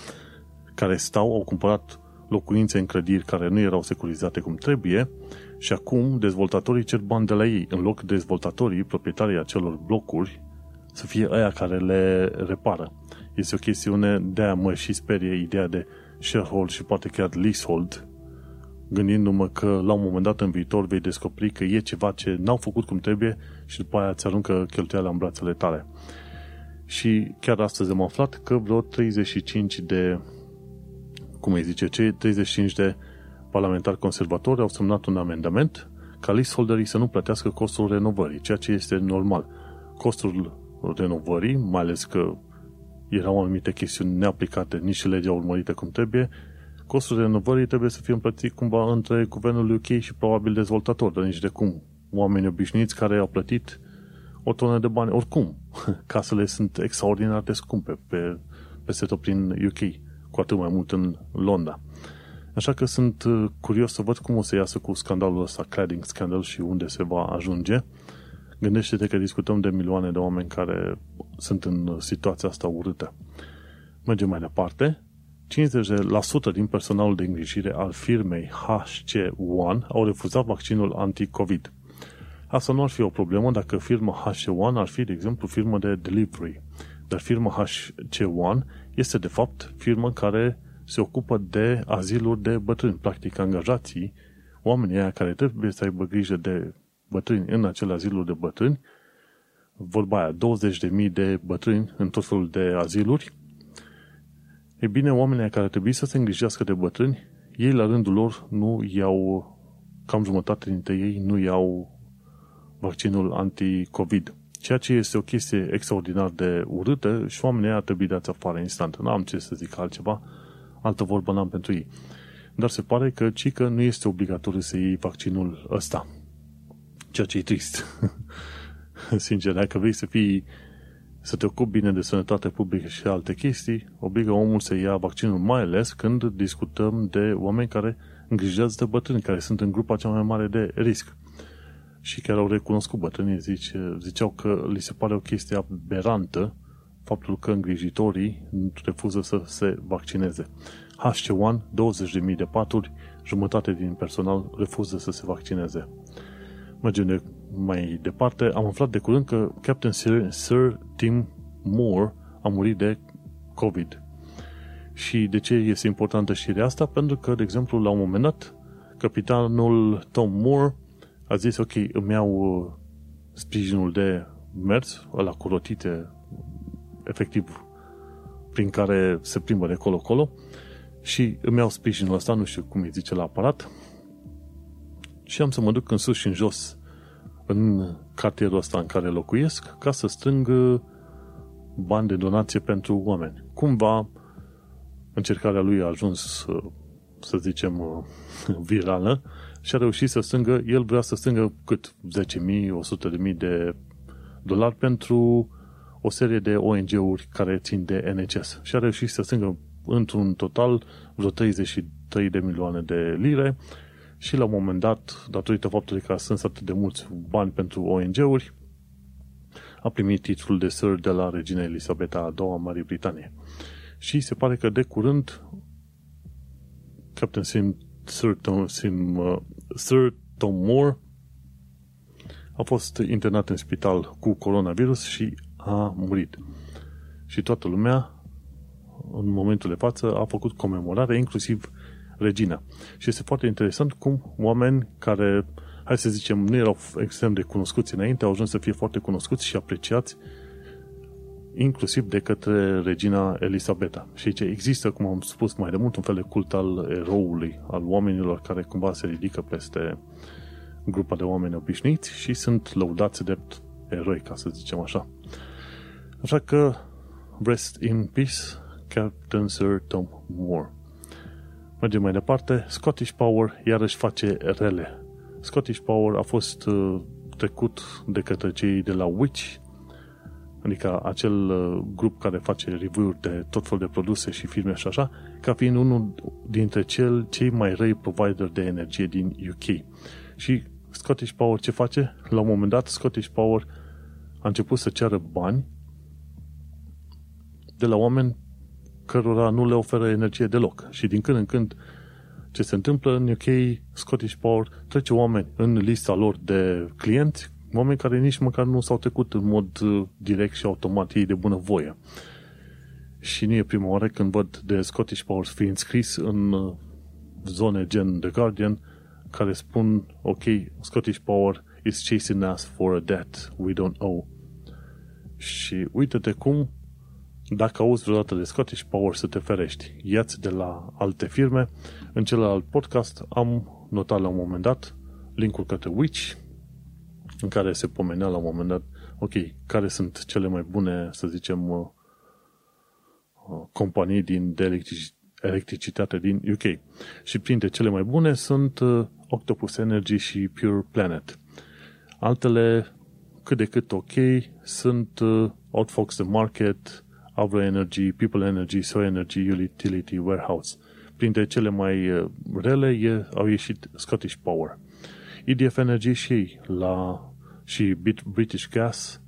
care stau, au cumpărat locuințe în clădiri care nu erau securizate cum trebuie și acum dezvoltatorii cer bani de la ei. În loc dezvoltatorii, proprietarii acelor blocuri, să fie aia care le repară. Este o chestiune de a mă și sperie ideea de sharehold și poate chiar leasehold, gândindu-mă că la un moment dat în viitor vei descoperi că e ceva ce n-au făcut cum trebuie și după aia îți aruncă cheltuiala în brațele tale. Și chiar astăzi am aflat că vreo 35 de cum îi zice, cei 35 de parlamentari conservatori au semnat un amendament ca leaseholderii să nu plătească costul renovării, ceea ce este normal. Costul renovării, mai ales că erau anumite chestiuni neaplicate, nici și legea urmărită cum trebuie, costul renovării trebuie să fie împărțit cumva între guvernul UK și probabil dezvoltator, dar nici de cum. Oameni obișnuiți care au plătit o tonă de bani oricum. Casele sunt extraordinar de scumpe pe, peste tot prin UK cu atât mai mult în Londra. Așa că sunt uh, curios să văd cum o să iasă cu scandalul ăsta, cladding scandal și unde se va ajunge. Gândește-te că discutăm de milioane de oameni care sunt în situația asta urâtă. Mergem mai departe. 50% din personalul de îngrijire al firmei HC1 au refuzat vaccinul anti-COVID. Asta nu ar fi o problemă dacă firma HC1 ar fi, de exemplu, firmă de delivery. Dar firma HC1 este de fapt firmă care se ocupă de aziluri de bătrâni, practic angajații, oamenii aia care trebuie să aibă grijă de bătrâni în acele aziluri de bătrâni, vorba aia, 20.000 de bătrâni în tot felul de aziluri, e bine, oamenii care trebuie să se îngrijească de bătrâni, ei la rândul lor nu iau, cam jumătate dintre ei nu iau vaccinul anti-COVID. Ceea ce este o chestie extraordinar de urâtă și oamenii ar trebui dați afară instant. Nu am ce să zic altceva, altă vorbă n-am pentru ei. Dar se pare că cică nu este obligatoriu să iei vaccinul ăsta. Ceea ce e trist. Sincer, dacă vrei să fii să te ocupi bine de sănătate publică și alte chestii, obligă omul să ia vaccinul, mai ales când discutăm de oameni care îngrijează de bătrâni, care sunt în grupa cea mai mare de risc și chiar au recunoscut bătrânii, zice, ziceau că li se pare o chestie aberantă faptul că îngrijitorii refuză să se vaccineze. HC1, 20.000 de paturi, jumătate din personal refuză să se vaccineze. Mergem de mai departe, am aflat de curând că Captain Sir, Sir Tim Moore a murit de COVID. Și de ce este importantă știrea asta? Pentru că, de exemplu, la un moment dat, capitanul Tom Moore a zis, ok, îmi iau uh, sprijinul de mers, ăla cu rotite, efectiv, prin care se plimbă de colo-colo și îmi iau sprijinul ăsta, nu știu cum îi zice la aparat, și am să mă duc în sus și în jos în cartierul ăsta în care locuiesc ca să strâng uh, bani de donație pentru oameni. Cumva încercarea lui a ajuns, uh, să zicem, virală și a reușit să strângă, el vrea să strângă cât 10.000, 100.000 de dolari pentru o serie de ONG-uri care țin de NHS și a reușit să strângă într-un total vreo 33 de milioane de lire și la un moment dat, datorită faptului că a strâns atât de mulți bani pentru ONG-uri, a primit titlul de Sir de la regina Elisabeta a II a Marii Britanie. Și se pare că de curând Captain Sim, Sir Tom, Sim, uh, Sir Tom Moore a fost internat în spital cu coronavirus și a murit. Și toată lumea, în momentul de față, a făcut comemorare, inclusiv regina. Și este foarte interesant cum oameni care, hai să zicem, nu erau extrem de cunoscuți înainte, au ajuns să fie foarte cunoscuți și apreciați inclusiv de către regina Elisabeta. Și ce există, cum am spus mai de mult, un fel de cult al eroului, al oamenilor care cumva se ridică peste grupa de oameni obișnuiți și sunt lăudați de eroi, ca să zicem așa. Așa că, rest in peace, Captain Sir Tom Moore. Mergem mai departe. Scottish Power iarăși face rele. Scottish Power a fost uh, trecut de către cei de la Witch, adică acel uh, grup care face review-uri de tot fel de produse și filme și așa, ca fiind unul dintre cel, cei mai răi provider de energie din UK. Și Scottish Power ce face? La un moment dat, Scottish Power a început să ceară bani de la oameni cărora nu le oferă energie deloc. Și din când în când ce se întâmplă în UK, Scottish Power trece oameni în lista lor de clienți, oameni care nici măcar nu s-au trecut în mod uh, direct și automat ei de bună voie. Și nu e prima oară când văd de Scottish Power fiind scris în uh, zone gen The Guardian, care spun, ok, Scottish Power is chasing us for a debt we don't owe. Și uite-te cum dacă auzi vreodată de Scottish Power să te ferești. Iați de la alte firme. În celălalt podcast am notat la un moment dat linkul către Witch, în care se pomenea la un moment dat, ok, care sunt cele mai bune, să zicem, uh, uh, companii din, de electricitate din UK. Și printre cele mai bune sunt uh, Octopus Energy și Pure Planet. Altele, cât de cât ok, sunt Outfox The Market, Avro Energy, People Energy, Soy Energy, Utility Warehouse. Printre cele mai uh, rele e, au ieșit Scottish Power. EDF Energy și la și British Gas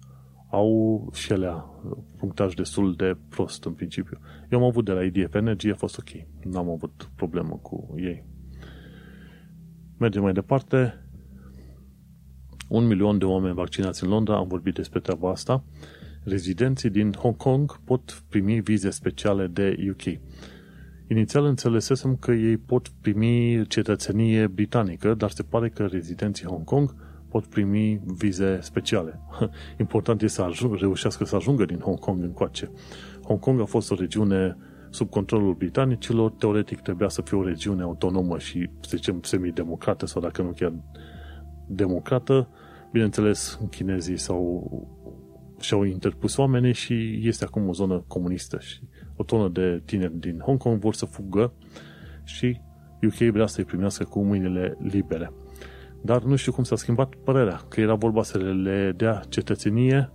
au și ele uh, punctaj destul de prost în principiu. Eu am avut de la EDF Energy, a fost ok. N-am avut problemă cu ei. Mergem mai departe. Un milion de oameni vaccinați în Londra, am vorbit despre treaba asta rezidenții din Hong Kong pot primi vize speciale de UK. Inițial înțelesesem că ei pot primi cetățenie britanică, dar se pare că rezidenții Hong Kong pot primi vize speciale. Important este să ajung, reușească să ajungă din Hong Kong încoace. Hong Kong a fost o regiune sub controlul britanicilor, teoretic trebuia să fie o regiune autonomă și, să zicem, semi-democrată sau dacă nu chiar democrată. Bineînțeles, chinezii s-au și-au interpus oamenii și este acum o zonă comunistă și o tonă de tineri din Hong Kong vor să fugă și UK vrea să-i primească cu mâinile libere. Dar nu știu cum s-a schimbat părerea, că era vorba să le dea cetățenie,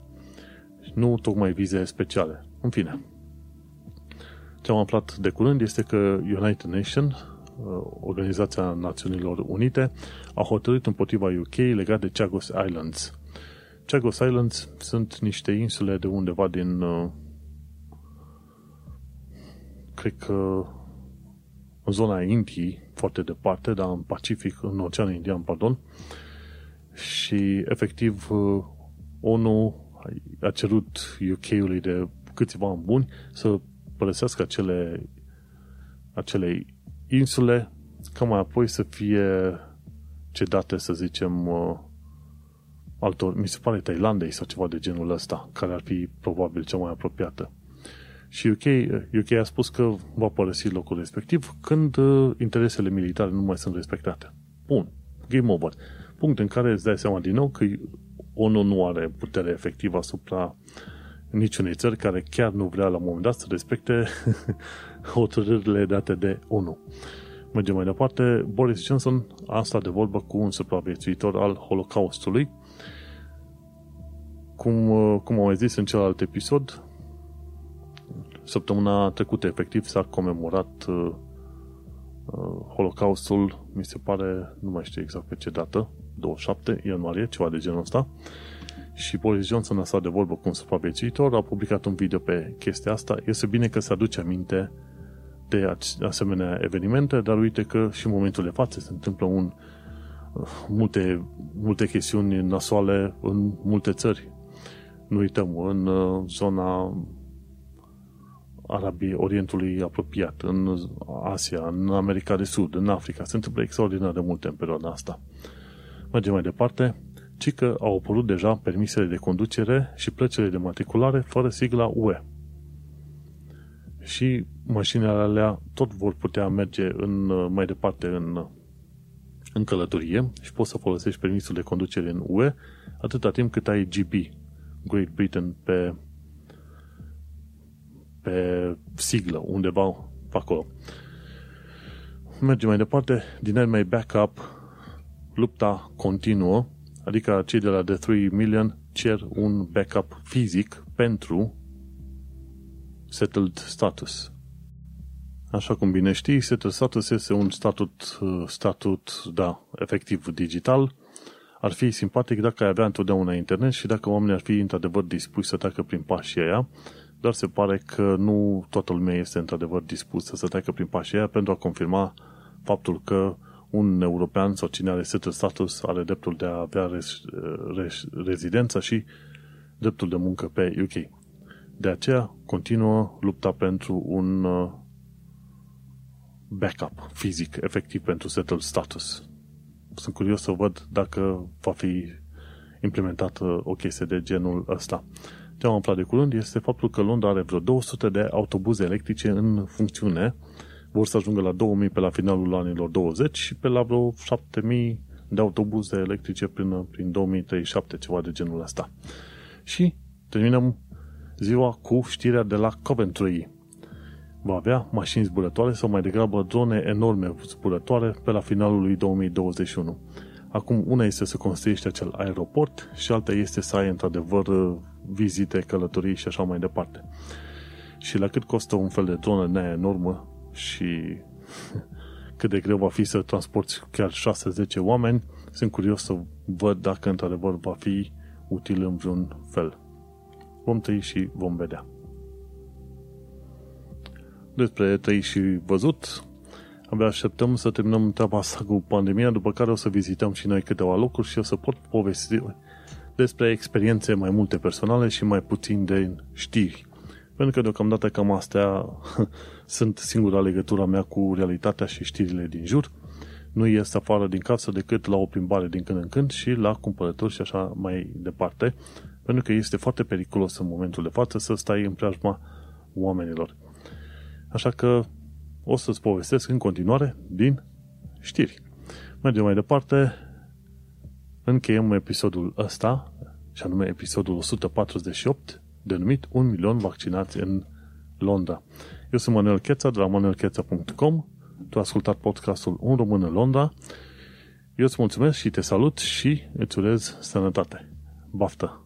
nu tocmai vize speciale. În fine. Ce am aflat de curând este că United Nations, uh, Organizația Națiunilor Unite, a hotărât împotriva UK legat de Chagos Islands – Chagos Islands sunt niște insule de undeva din uh, cred că în zona Indiei, foarte departe, dar în Pacific, în Oceanul Indian, pardon, și efectiv uh, ONU a cerut UK-ului de câțiva ani buni să părăsească acele, acele insule ca mai apoi să fie cedate, să zicem, uh, altor, mi se pare Thailandei sau ceva de genul ăsta, care ar fi probabil cea mai apropiată. Și UK, UK a spus că va părăsi locul respectiv când uh, interesele militare nu mai sunt respectate. Bun, game over. Punct în care îți dai seama din nou că ONU nu are putere efectivă asupra niciunei țări care chiar nu vrea la un moment dat să respecte hotărârile date de ONU. Mergem mai departe. Boris Johnson a stat de vorbă cu un supraviețuitor al Holocaustului cum, uh, cum am mai zis în celălalt episod, săptămâna trecută, efectiv, s-a comemorat uh, uh, Holocaustul, mi se pare, nu mai știu exact pe ce dată, 27 ianuarie, ceva de genul ăsta, și Boris Johnson a stat de vorbă cu un supraviețuitor, a publicat un video pe chestia asta. Este bine că se aduce aminte de asemenea evenimente, dar uite că și în momentul de față se întâmplă un, uh, multe, multe chestiuni nasoale în multe țări nu uităm, în uh, zona Arabiei, Orientului apropiat, în Asia, în America de Sud, în Africa. Se întâmplă extraordinar de multe în perioada asta. Mergem mai departe. Ci că au apărut deja permisele de conducere și plăcile de matriculare fără sigla UE. Și mașinile alea tot vor putea merge în, uh, mai departe în, în călătorie și poți să folosești permisul de conducere în UE atâta timp cât ai GB, Great Britain pe pe siglă, undeva pe acolo. mergem mai departe. Din mai Backup, lupta continuă, adică cei de la The 3 Million cer un backup fizic pentru settled status. Așa cum bine știi, settled status este un statut, statut, da, efectiv digital. Ar fi simpatic dacă ai avea întotdeauna internet și dacă oamenii ar fi într-adevăr dispuși să treacă prin pașii aia, dar se pare că nu toată lumea este într-adevăr dispusă să treacă prin pașii aia pentru a confirma faptul că un european sau cine are settled status are dreptul de a avea res, res, rezidența și dreptul de muncă pe UK. De aceea continuă lupta pentru un uh, backup fizic, efectiv pentru settled status. Sunt curios să văd dacă va fi implementată o chestie de genul ăsta. Ce am aflat de curând este faptul că Londra are vreo 200 de autobuze electrice în funcțiune vor să ajungă la 2000 pe la finalul anilor 20 și pe la vreo 7000 de autobuze electrice prin, prin 2037, ceva de genul ăsta. Și terminăm ziua cu știrea de la Coventry. Va avea mașini zburătoare sau mai degrabă drone enorme zburătoare pe la finalul lui 2021. Acum, una este să construiești acel aeroport și alta este să ai într-adevăr vizite, călătorii și așa mai departe. Și la cât costă un fel de dronă enormă, și cât de greu va fi să transporti chiar 6-10 oameni, sunt curios să văd dacă într-adevăr va fi util în vreun fel. Vom trăi și vom vedea. Despre trăi și văzut, abia așteptăm să terminăm treaba asta cu pandemia, după care o să vizităm și noi câteva locuri și o să pot povesti despre experiențe mai multe personale și mai puțin de știri. Pentru că deocamdată cam astea sunt singura legătura mea cu realitatea și știrile din jur. Nu ies afară din casă decât la o plimbare din când în când și la cumpărături și așa mai departe, pentru că este foarte periculos în momentul de față să stai în preajma oamenilor. Așa că o să-ți povestesc în continuare din știri. Mergem mai departe, încheiem episodul ăsta, și anume episodul 148, denumit Un milion vaccinați în Londra. Eu sunt Manuel Cheța de la manuelcheța.com Tu ai ascultat podcastul Un român în Londra. Eu îți mulțumesc și te salut și îți urez sănătate. Baftă!